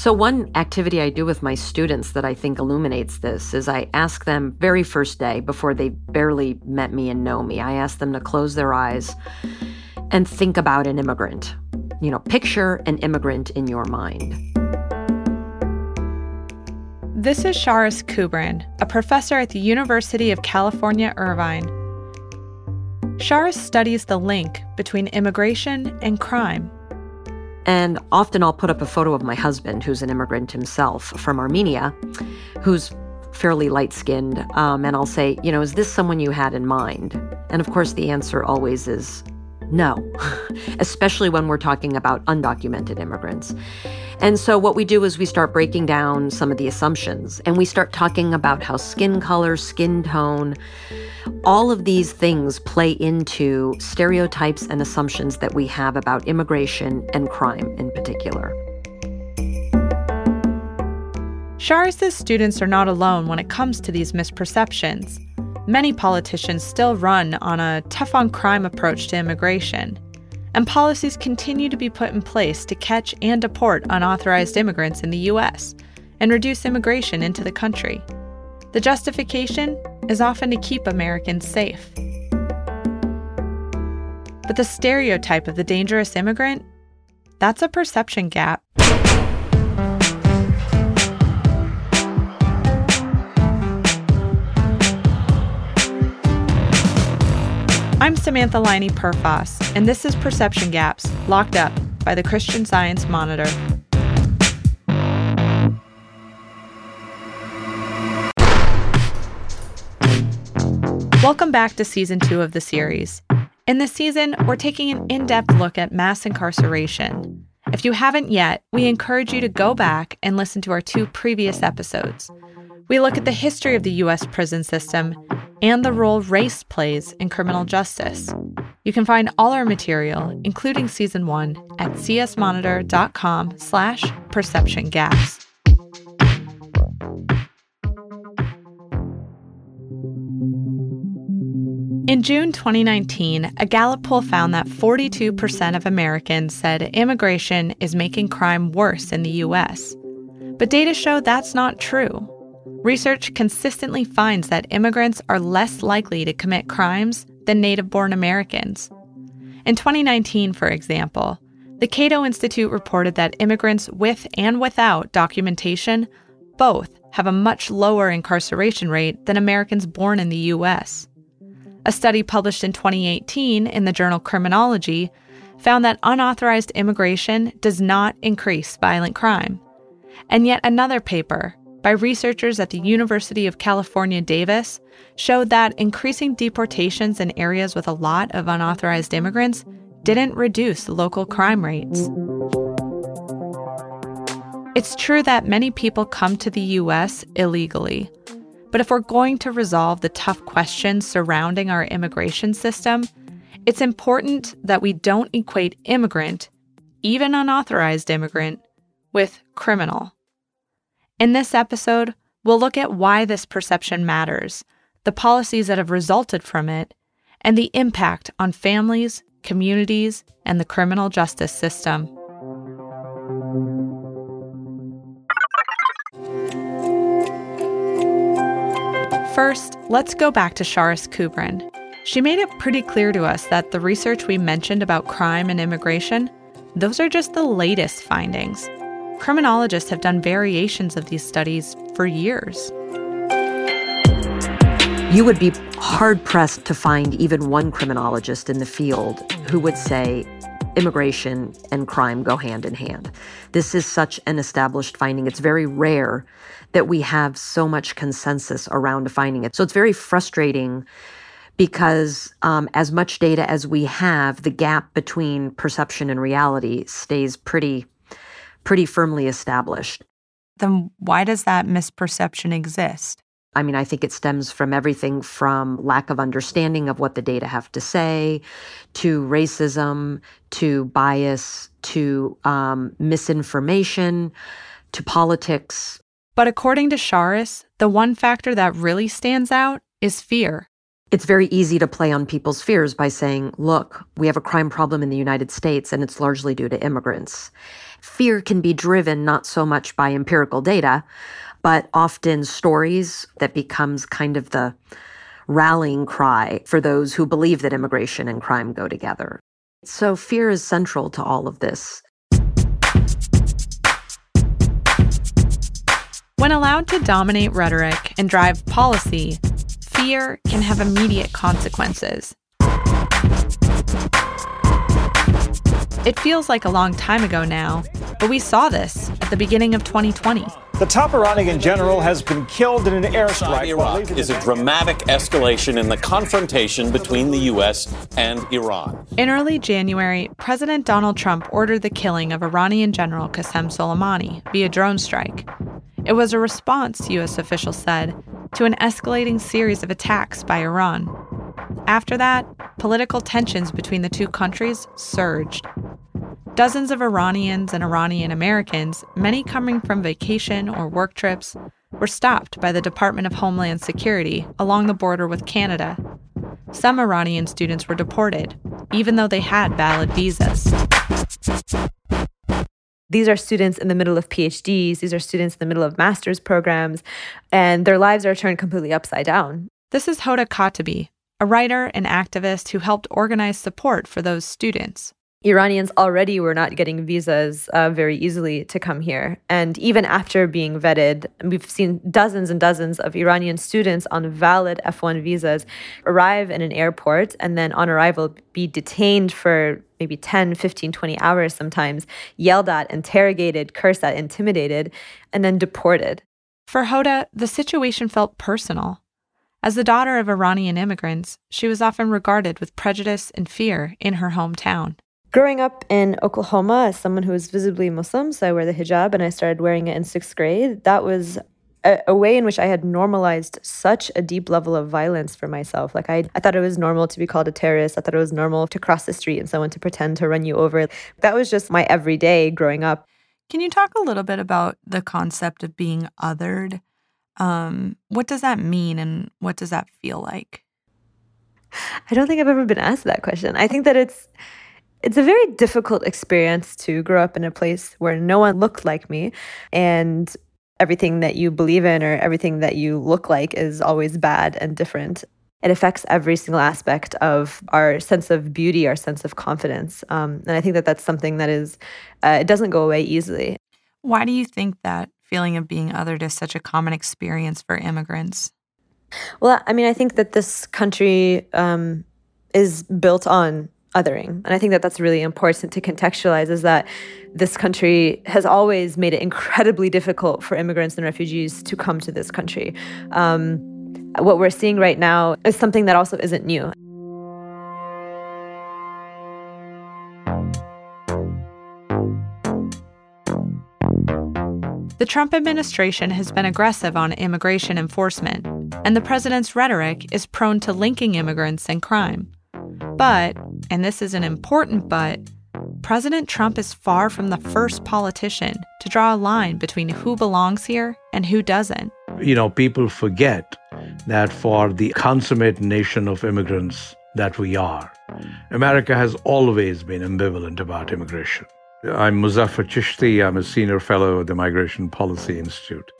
So, one activity I do with my students that I think illuminates this is I ask them very first day before they barely met me and know me, I ask them to close their eyes and think about an immigrant. You know, picture an immigrant in your mind. This is Charis Kubrin, a professor at the University of California, Irvine. Sharis studies the link between immigration and crime. And often I'll put up a photo of my husband, who's an immigrant himself from Armenia, who's fairly light skinned. Um, and I'll say, you know, is this someone you had in mind? And of course, the answer always is no, especially when we're talking about undocumented immigrants. And so, what we do is we start breaking down some of the assumptions and we start talking about how skin color, skin tone, all of these things play into stereotypes and assumptions that we have about immigration and crime in particular. Charis's students are not alone when it comes to these misperceptions many politicians still run on a tough on crime approach to immigration, and policies continue to be put in place to catch and deport unauthorized immigrants in the U.S. and reduce immigration into the country. The justification is often to keep Americans safe. But the stereotype of the dangerous immigrant? That's a perception gap. I'm Samantha Laine Perfas, and this is Perception Gaps Locked Up by the Christian Science Monitor. Welcome back to season two of the series. In this season, we're taking an in depth look at mass incarceration. If you haven't yet, we encourage you to go back and listen to our two previous episodes. We look at the history of the U.S. prison system and the role race plays in criminal justice. You can find all our material, including season one, at csmonitor.com slash perception gaps. In June 2019, a Gallup poll found that 42% of Americans said immigration is making crime worse in the U.S. But data show that's not true. Research consistently finds that immigrants are less likely to commit crimes than native born Americans. In 2019, for example, the Cato Institute reported that immigrants with and without documentation both have a much lower incarceration rate than Americans born in the U.S. A study published in 2018 in the journal Criminology found that unauthorized immigration does not increase violent crime. And yet another paper by researchers at the University of California, Davis showed that increasing deportations in areas with a lot of unauthorized immigrants didn't reduce local crime rates. It's true that many people come to the U.S. illegally. But if we're going to resolve the tough questions surrounding our immigration system, it's important that we don't equate immigrant, even unauthorized immigrant, with criminal. In this episode, we'll look at why this perception matters, the policies that have resulted from it, and the impact on families, communities, and the criminal justice system. First, let's go back to Charis Kubrin. She made it pretty clear to us that the research we mentioned about crime and immigration, those are just the latest findings. Criminologists have done variations of these studies for years. You would be hard pressed to find even one criminologist in the field who would say immigration and crime go hand in hand. This is such an established finding. It's very rare that we have so much consensus around finding it. So it's very frustrating because um, as much data as we have, the gap between perception and reality stays pretty pretty firmly established. Then why does that misperception exist? I mean, I think it stems from everything from lack of understanding of what the data have to say, to racism, to bias, to um, misinformation, to politics. But according to Charis, the one factor that really stands out is fear. It's very easy to play on people's fears by saying, look, we have a crime problem in the United States and it's largely due to immigrants. Fear can be driven not so much by empirical data, but often stories that becomes kind of the rallying cry for those who believe that immigration and crime go together. So fear is central to all of this. When allowed to dominate rhetoric and drive policy, fear can have immediate consequences. It feels like a long time ago now, but we saw this at the beginning of 2020. The top Iranian general has been killed in an airstrike. Iraq is a dramatic escalation in the confrontation between the U.S. and Iran. In early January, President Donald Trump ordered the killing of Iranian General Qasem Soleimani via drone strike. It was a response, U.S. officials said, to an escalating series of attacks by Iran. After that, political tensions between the two countries surged. Dozens of Iranians and Iranian Americans, many coming from vacation or work trips, were stopped by the Department of Homeland Security along the border with Canada. Some Iranian students were deported, even though they had valid visas. These are students in the middle of PhDs, these are students in the middle of master's programs, and their lives are turned completely upside down. This is Hoda Katebi, a writer and activist who helped organize support for those students. Iranians already were not getting visas uh, very easily to come here. And even after being vetted, we've seen dozens and dozens of Iranian students on valid F1 visas arrive in an airport and then on arrival be detained for maybe 10, 15, 20 hours sometimes, yelled at, interrogated, cursed at, intimidated, and then deported. For Hoda, the situation felt personal. As the daughter of Iranian immigrants, she was often regarded with prejudice and fear in her hometown. Growing up in Oklahoma as someone who was visibly Muslim, so I wear the hijab and I started wearing it in sixth grade, that was a, a, way in which I had normalized such a deep level of violence for myself. Like I, I thought it was normal to be called a terrorist. I thought it was normal to cross the street and someone to pretend to run you over. That was just my everyday growing up. Can you talk a little bit about the concept of being othered? Um, what does that mean and what does that feel like? I don't think I've ever been asked that question. I think that it's it's a very difficult experience to grow up in a place where no one looked like me and everything that you believe in or everything that you look like is always bad and different. It affects every single aspect of our sense of beauty, our sense of confidence. Um, and I think that that's something that is, uh, it doesn't go away easily. Why do you think that feeling of being othered is such a common experience for immigrants? Well, I mean, I think that this country um, is built on othering. And I think that that's really important to contextualize is that this country has always made it incredibly difficult for immigrants and refugees to come to this country. Um, what we're seeing right now is something that also isn't new. The Trump administration has been aggressive on immigration enforcement, and the president's rhetoric is prone to linking immigrants and crime. But, and this is an important but, President Trump is far from the first politician to draw a line between who belongs here and who doesn't. You know, people forget that for the consummate nation of immigrants that we are, America has always been ambivalent about immigration. I'm Muzaffar Chishti. I'm a senior fellow at the Migration Policy Institute.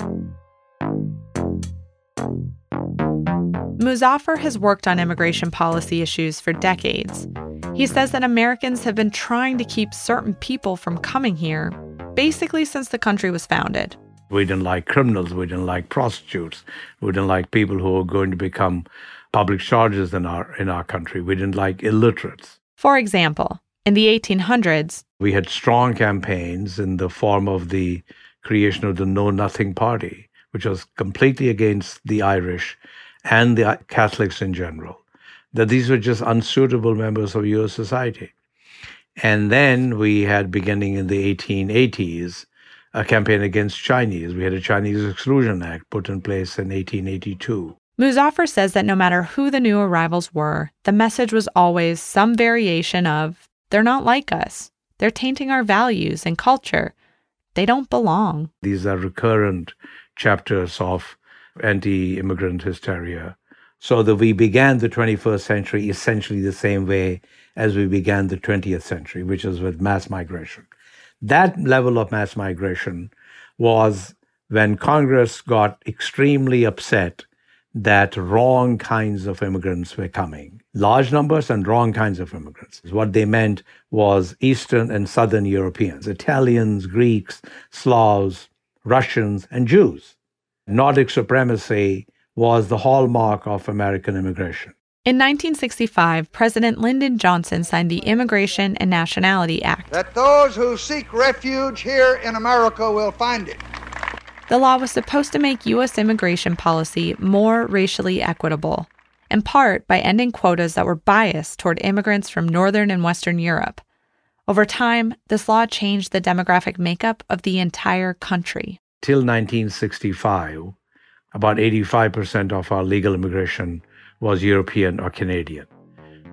Muzaffar has worked on immigration policy issues for decades. He says that Americans have been trying to keep certain people from coming here basically since the country was founded. We didn't like criminals, we didn't like prostitutes, we didn't like people who are going to become public charges in our in our country. We didn't like illiterates. For example, in the 1800s, we had strong campaigns in the form of the creation of the Know Nothing Party, which was completely against the Irish and the Catholics in general, that these were just unsuitable members of US society. And then we had, beginning in the 1880s, a campaign against Chinese. We had a Chinese Exclusion Act put in place in 1882. Muzaffar says that no matter who the new arrivals were, the message was always some variation of, they're not like us. They're tainting our values and culture. They don't belong. These are recurrent chapters of anti immigrant hysteria So that we began the 21st century essentially the same way as we began the 20th century, which is with mass migration. That level of mass migration was when Congress got extremely upset that wrong kinds of immigrants were coming, large numbers and wrong kinds of immigrants. What they meant was Eastern and Southern Europeans, Italians, Greeks, Slavs, Russians, and Jews. Nordic supremacy was the hallmark of American immigration. In 1965, President Lyndon Johnson signed the Immigration and Nationality Act. That those who seek refuge here in America will find it. The law was supposed to make U.S. immigration policy more racially equitable, in part by ending quotas that were biased toward immigrants from Northern and Western Europe. Over time, this law changed the demographic makeup of the entire country. Till 1965, about 85% of our legal immigration was European or Canadian.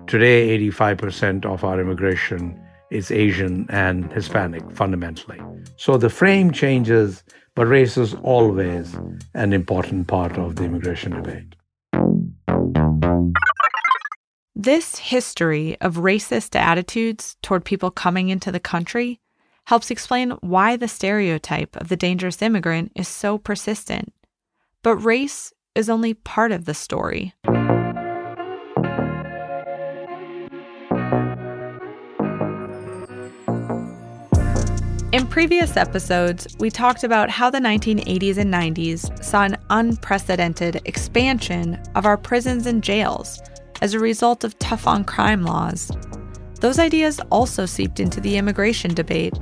Today, 85% of our immigration is Asian and Hispanic fundamentally. So the frame changes but race is always an important part of the immigration debate. This history of racist attitudes toward people coming into the country helps explain why the stereotype of the dangerous immigrant is so persistent. But race is only part of the story. In previous episodes, we talked about how the 1980s and 90s saw an unprecedented expansion of our prisons and jails as a result of tough on crime laws. Those ideas also seeped into the immigration debate.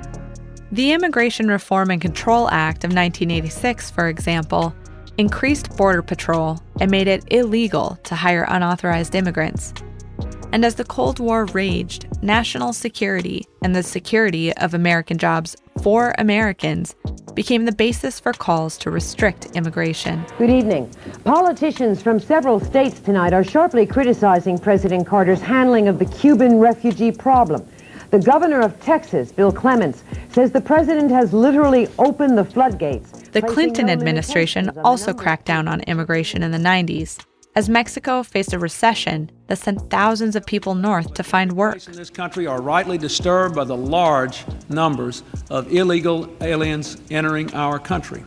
The Immigration Reform and Control Act of 1986, for example, increased Border Patrol and made it illegal to hire unauthorized immigrants. And as the Cold War raged, national security and the security of American jobs for Americans became the basis for calls to restrict immigration. Good evening. Politicians from several states tonight are sharply criticizing President Carter's handling of the Cuban refugee problem. The governor of Texas, Bill Clements, says the president has literally opened the floodgates. The Clinton administration also cracked down on immigration in the 90s as Mexico faced a recession that sent thousands of people north to find work. In this country are rightly disturbed by the large numbers of illegal aliens entering our country.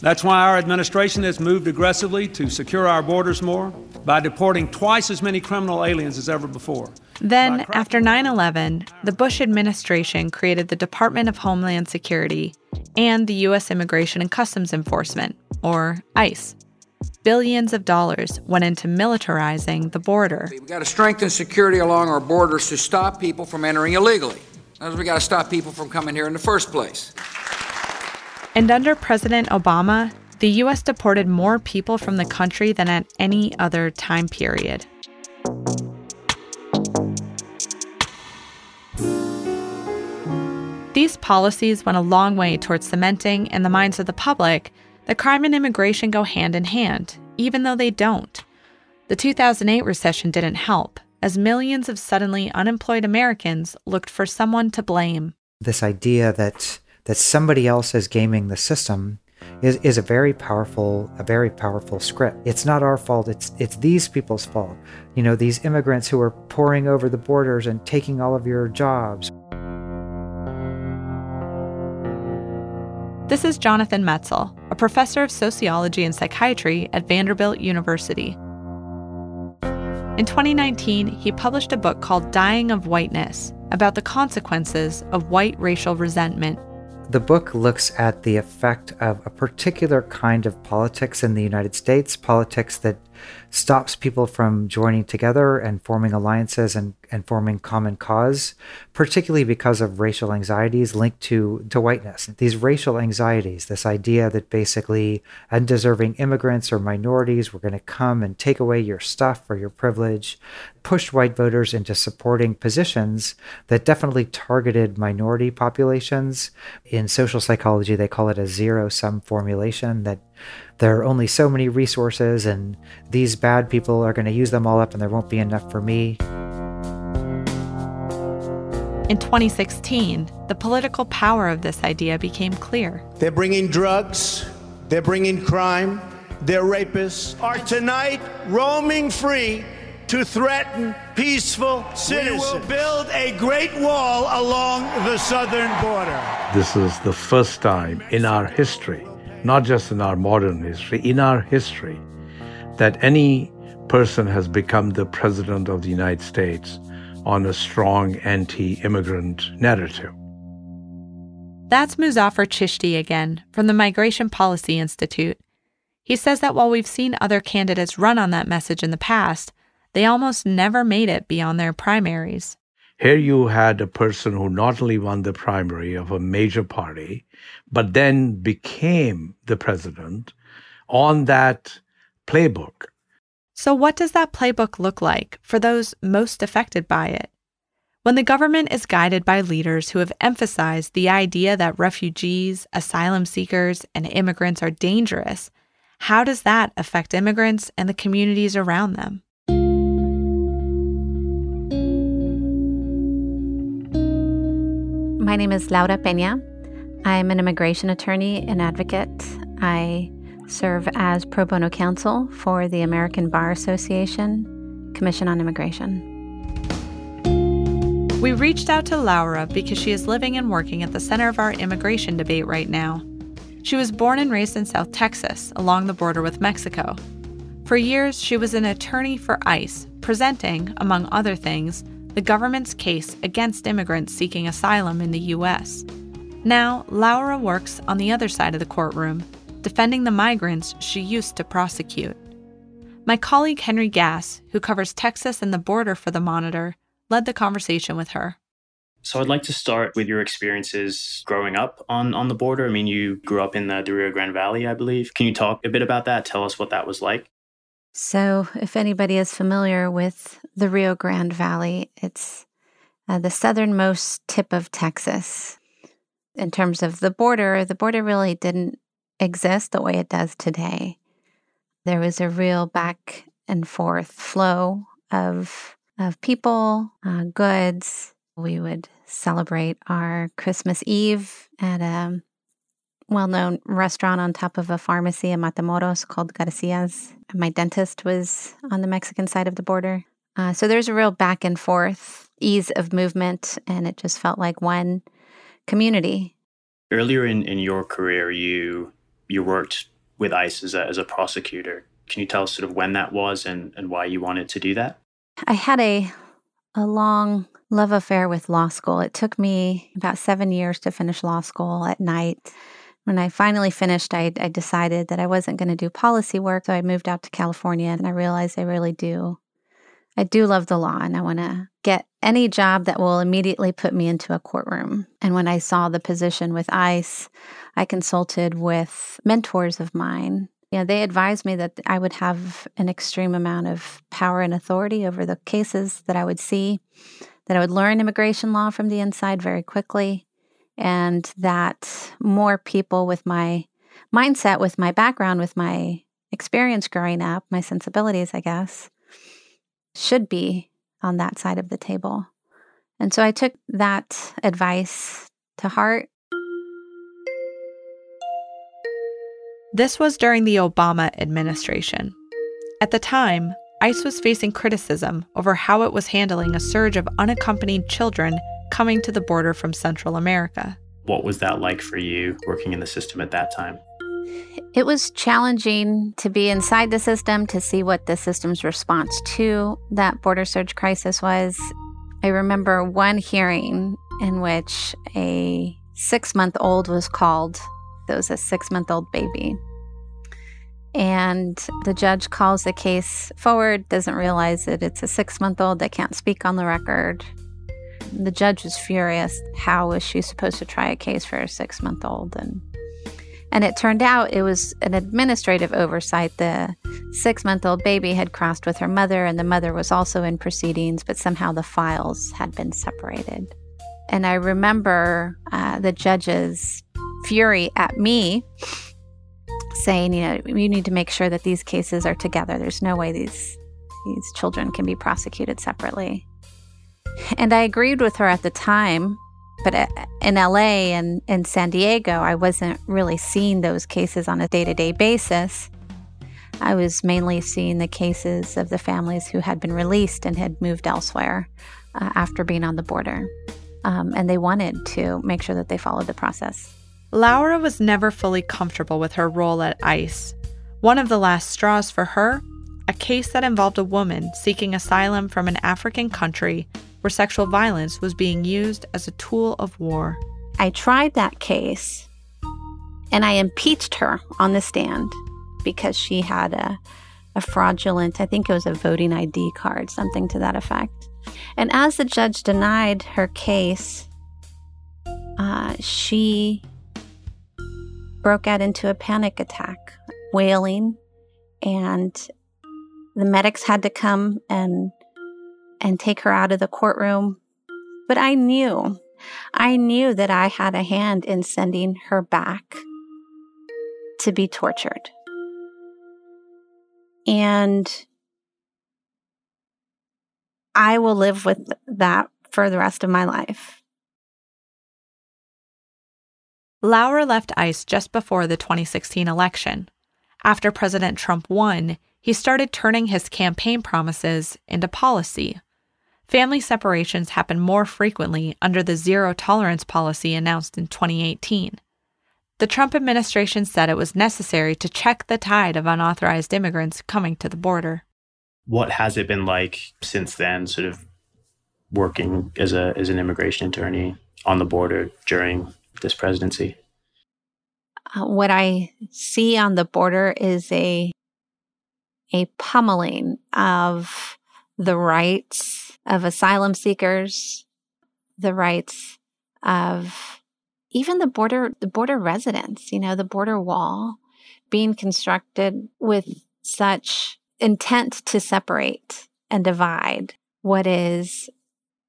That's why our administration has moved aggressively to secure our borders more by deporting twice as many criminal aliens as ever before. Then, after 9 11, the Bush administration created the Department of Homeland Security and the U.S. Immigration and Customs Enforcement, or ICE billions of dollars went into militarizing the border. We've got to strengthen security along our borders to stop people from entering illegally. We've got to stop people from coming here in the first place. And under President Obama, the U.S. deported more people from the country than at any other time period. These policies went a long way towards cementing in the minds of the public that crime and immigration go hand in hand, even though they don't. The 2008 recession didn't help, as millions of suddenly unemployed Americans looked for someone to blame. This idea that that somebody else is gaming the system is, is a very powerful a very powerful script. It's not our fault, it's it's these people's fault. You know, these immigrants who are pouring over the borders and taking all of your jobs. This is Jonathan Metzl, a professor of sociology and psychiatry at Vanderbilt University. In 2019, he published a book called Dying of Whiteness about the consequences of white racial resentment the book looks at the effect of a particular kind of politics in the United States, politics that stops people from joining together and forming alliances and, and forming common cause, particularly because of racial anxieties linked to, to whiteness. These racial anxieties, this idea that basically undeserving immigrants or minorities were going to come and take away your stuff or your privilege, pushed white voters into supporting positions that definitely targeted minority populations. In social psychology, they call it a zero sum formulation that there are only so many resources, and these bad people are going to use them all up, and there won't be enough for me. In 2016, the political power of this idea became clear. They're bringing drugs, they're bringing crime, they're rapists, are tonight roaming free to threaten peaceful citizens. We will build a great wall along the southern border. This is the first time in our history, not just in our modern history, in our history, that any person has become the president of the United States on a strong anti immigrant narrative. That's Muzaffar Chishti again from the Migration Policy Institute. He says that while we've seen other candidates run on that message in the past, they almost never made it beyond their primaries. Here you had a person who not only won the primary of a major party, but then became the president on that playbook. So, what does that playbook look like for those most affected by it? When the government is guided by leaders who have emphasized the idea that refugees, asylum seekers, and immigrants are dangerous, how does that affect immigrants and the communities around them? My name is Laura Pena. I'm an immigration attorney and advocate. I serve as pro bono counsel for the American Bar Association Commission on Immigration. We reached out to Laura because she is living and working at the center of our immigration debate right now. She was born and raised in South Texas, along the border with Mexico. For years, she was an attorney for ICE, presenting, among other things, the government's case against immigrants seeking asylum in the U.S. Now, Laura works on the other side of the courtroom, defending the migrants she used to prosecute. My colleague Henry Gass, who covers Texas and the border for the Monitor, led the conversation with her. So I'd like to start with your experiences growing up on, on the border. I mean, you grew up in the, the Rio Grande Valley, I believe. Can you talk a bit about that? Tell us what that was like. So, if anybody is familiar with the Rio Grande Valley, it's uh, the southernmost tip of Texas. In terms of the border, the border really didn't exist the way it does today. There was a real back and forth flow of of people, uh, goods. We would celebrate our Christmas Eve at a well-known restaurant on top of a pharmacy in Matamoros called Garcia's. My dentist was on the Mexican side of the border. Uh, so there's a real back and forth ease of movement, and it just felt like one community. Earlier in, in your career, you you worked with ICE as a, as a prosecutor. Can you tell us sort of when that was and, and why you wanted to do that? I had a a long love affair with law school. It took me about seven years to finish law school at night. When I finally finished, I, I decided that I wasn't going to do policy work. So I moved out to California and I realized I really do. I do love the law and I want to get any job that will immediately put me into a courtroom. And when I saw the position with ICE, I consulted with mentors of mine. You know, they advised me that I would have an extreme amount of power and authority over the cases that I would see, that I would learn immigration law from the inside very quickly, and that more people with my mindset, with my background, with my experience growing up, my sensibilities, I guess, should be on that side of the table. And so I took that advice to heart. This was during the Obama administration. At the time, ICE was facing criticism over how it was handling a surge of unaccompanied children coming to the border from Central America. What was that like for you working in the system at that time? It was challenging to be inside the system to see what the system's response to that border surge crisis was. I remember one hearing in which a six month old was called. There was a six month old baby. And the judge calls the case forward, doesn't realize that it's a six month old that can't speak on the record. The judge was furious. How was she supposed to try a case for a six month old? And and it turned out it was an administrative oversight. The six month old baby had crossed with her mother, and the mother was also in proceedings, but somehow the files had been separated. And I remember uh, the judge's fury at me saying, you know, you need to make sure that these cases are together. There's no way these these children can be prosecuted separately. And I agreed with her at the time but uh, in LA and in San Diego, I wasn't really seeing those cases on a day to day basis. I was mainly seeing the cases of the families who had been released and had moved elsewhere uh, after being on the border. Um, and they wanted to make sure that they followed the process. Laura was never fully comfortable with her role at ICE. One of the last straws for her, a case that involved a woman seeking asylum from an African country where sexual violence was being used as a tool of war. I tried that case and I impeached her on the stand because she had a, a fraudulent, I think it was a voting ID card, something to that effect. And as the judge denied her case, uh, she broke out into a panic attack, wailing, and the medics had to come and and take her out of the courtroom. But I knew, I knew that I had a hand in sending her back to be tortured. And I will live with that for the rest of my life. Laura left ICE just before the 2016 election. After President Trump won, he started turning his campaign promises into policy. Family separations happen more frequently under the zero tolerance policy announced in 2018. The Trump administration said it was necessary to check the tide of unauthorized immigrants coming to the border. What has it been like since then, sort of working as a as an immigration attorney on the border during this presidency? Uh, what I see on the border is a a pummeling of the rights of asylum seekers, the rights of even the border the border residents, you know, the border wall being constructed with such intent to separate and divide what is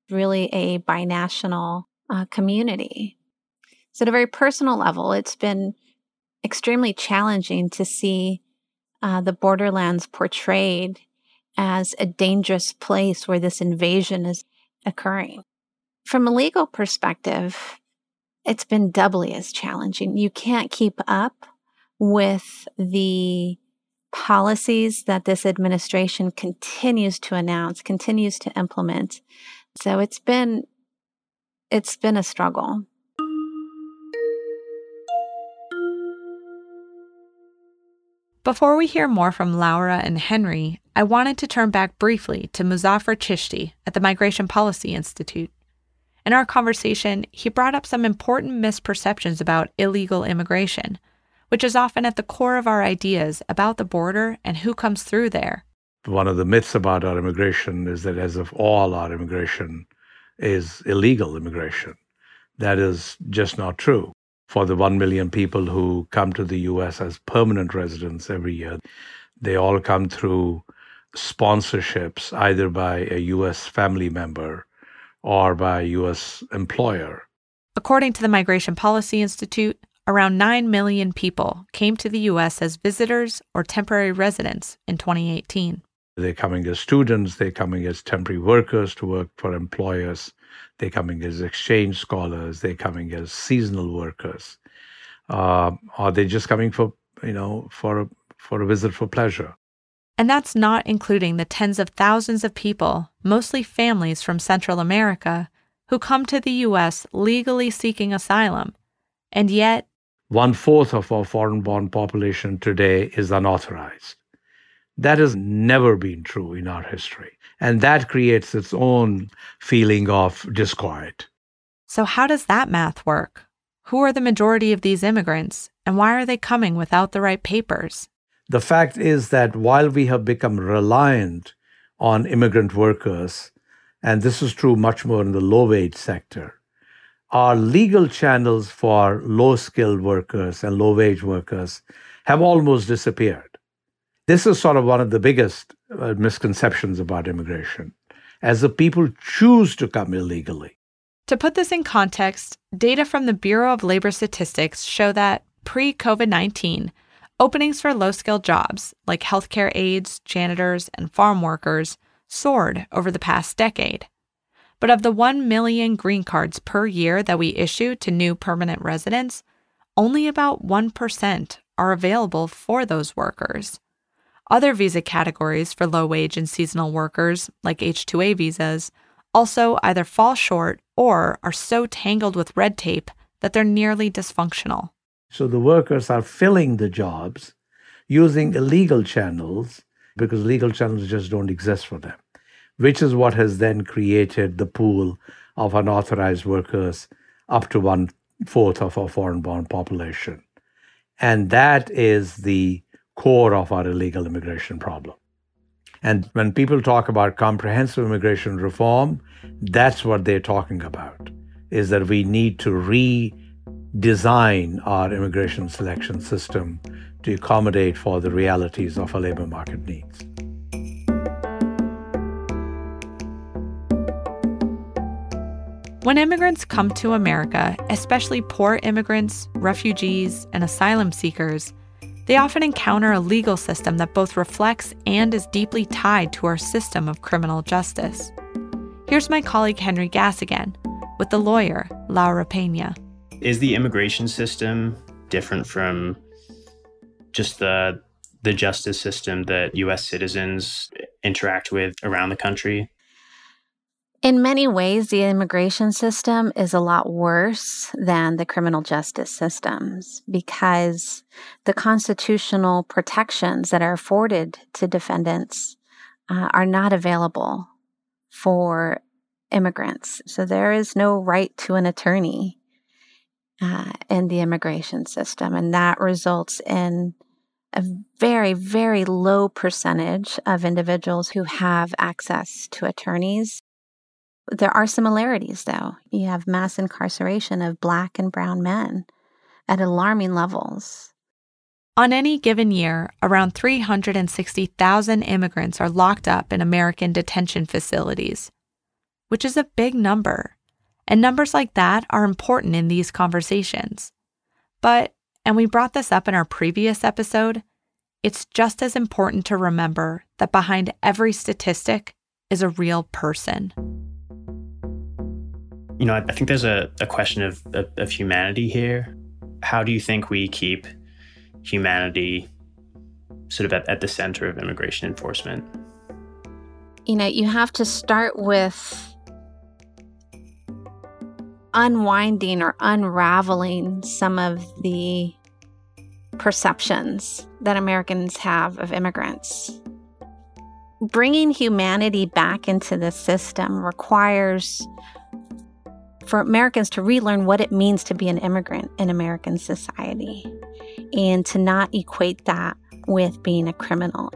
really a binational uh, community. So, at a very personal level, it's been extremely challenging to see uh, the borderlands portrayed as a dangerous place where this invasion is occurring. From a legal perspective, it's been doubly as challenging. You can't keep up with the policies that this administration continues to announce, continues to implement. So it's been it's been a struggle. Before we hear more from Laura and Henry, I wanted to turn back briefly to Muzaffar Chishti at the Migration Policy Institute. In our conversation, he brought up some important misperceptions about illegal immigration, which is often at the core of our ideas about the border and who comes through there. One of the myths about our immigration is that, as of all our immigration is illegal immigration. That is just not true for the 1 million people who come to the US as permanent residents every year. They all come through sponsorships, either by a US family member or by a US employer. According to the Migration Policy Institute, around 9 million people came to the US as visitors or temporary residents in 2018. They're coming as students, they're coming as temporary workers to work for employers, they're coming as exchange scholars, they're coming as seasonal workers, uh, or they're just coming for, you know, for a, for a visit for pleasure. And that's not including the tens of thousands of people, mostly families from Central America, who come to the U.S. legally seeking asylum. And yet, one fourth of our foreign born population today is unauthorized. That has never been true in our history. And that creates its own feeling of disquiet. So, how does that math work? Who are the majority of these immigrants, and why are they coming without the right papers? The fact is that while we have become reliant on immigrant workers, and this is true much more in the low wage sector, our legal channels for low skilled workers and low wage workers have almost disappeared. This is sort of one of the biggest uh, misconceptions about immigration, as the people choose to come illegally. To put this in context, data from the Bureau of Labor Statistics show that pre COVID 19, openings for low skilled jobs like healthcare aides, janitors, and farm workers soared over the past decade. But of the 1 million green cards per year that we issue to new permanent residents, only about 1% are available for those workers. Other visa categories for low wage and seasonal workers, like H 2A visas, also either fall short or are so tangled with red tape that they're nearly dysfunctional. So the workers are filling the jobs using illegal channels because legal channels just don't exist for them, which is what has then created the pool of unauthorized workers up to one fourth of our foreign born population. And that is the core of our illegal immigration problem. And when people talk about comprehensive immigration reform, that's what they're talking about is that we need to redesign our immigration selection system to accommodate for the realities of our labor market needs. When immigrants come to America, especially poor immigrants, refugees, and asylum seekers, they often encounter a legal system that both reflects and is deeply tied to our system of criminal justice. Here's my colleague Henry Gass again with the lawyer, Laura Pena. Is the immigration system different from just the the justice system that US citizens interact with around the country? In many ways, the immigration system is a lot worse than the criminal justice systems because the constitutional protections that are afforded to defendants uh, are not available for immigrants. So there is no right to an attorney uh, in the immigration system, and that results in a very, very low percentage of individuals who have access to attorneys there are similarities, though. You have mass incarceration of black and brown men at alarming levels. On any given year, around 360,000 immigrants are locked up in American detention facilities, which is a big number. And numbers like that are important in these conversations. But, and we brought this up in our previous episode, it's just as important to remember that behind every statistic is a real person you know, I, I think there's a, a question of, of, of humanity here. How do you think we keep humanity sort of at, at the center of immigration enforcement? You know, you have to start with unwinding or unraveling some of the perceptions that Americans have of immigrants. Bringing humanity back into the system requires for Americans to relearn what it means to be an immigrant in American society and to not equate that with being a criminal.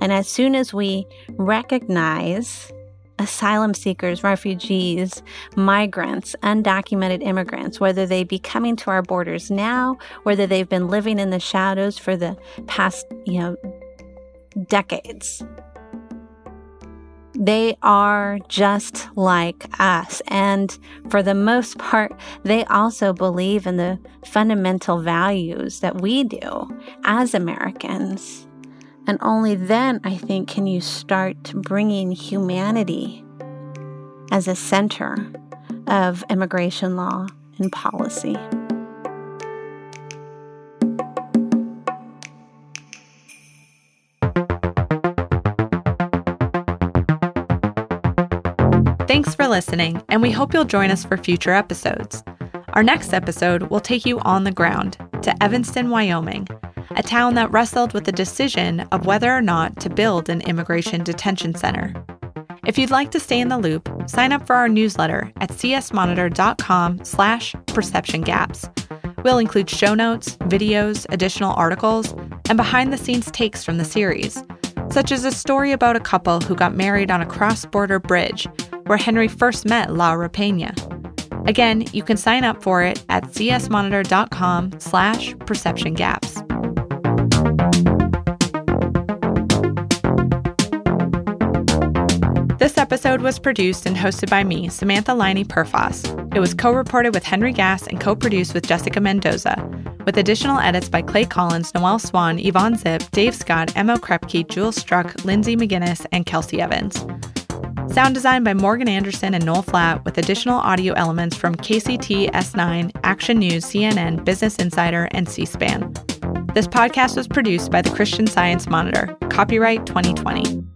And as soon as we recognize asylum seekers, refugees, migrants, undocumented immigrants, whether they be coming to our borders now, whether they've been living in the shadows for the past, you know, decades, they are just like us. And for the most part, they also believe in the fundamental values that we do as Americans. And only then, I think, can you start bringing humanity as a center of immigration law and policy. For listening, and we hope you'll join us for future episodes. Our next episode will take you on the ground to Evanston, Wyoming, a town that wrestled with the decision of whether or not to build an immigration detention center. If you'd like to stay in the loop, sign up for our newsletter at csmonitor.com slash perceptiongaps. We'll include show notes, videos, additional articles, and behind-the-scenes takes from the series, such as a story about a couple who got married on a cross-border bridge where Henry first met Laura Pena. Again, you can sign up for it at csmonitor.com slash perceptiongaps. This episode was produced and hosted by me, Samantha Laine Perfas. It was co-reported with Henry Gass and co-produced with Jessica Mendoza, with additional edits by Clay Collins, Noel Swan, Yvonne Zipp, Dave Scott, Emma Krepke, Jules Struck, Lindsay McGinnis, and Kelsey Evans. Sound design by Morgan Anderson and Noel Flatt, with additional audio elements from KCTS 9, Action News, CNN, Business Insider, and C SPAN. This podcast was produced by the Christian Science Monitor. Copyright 2020.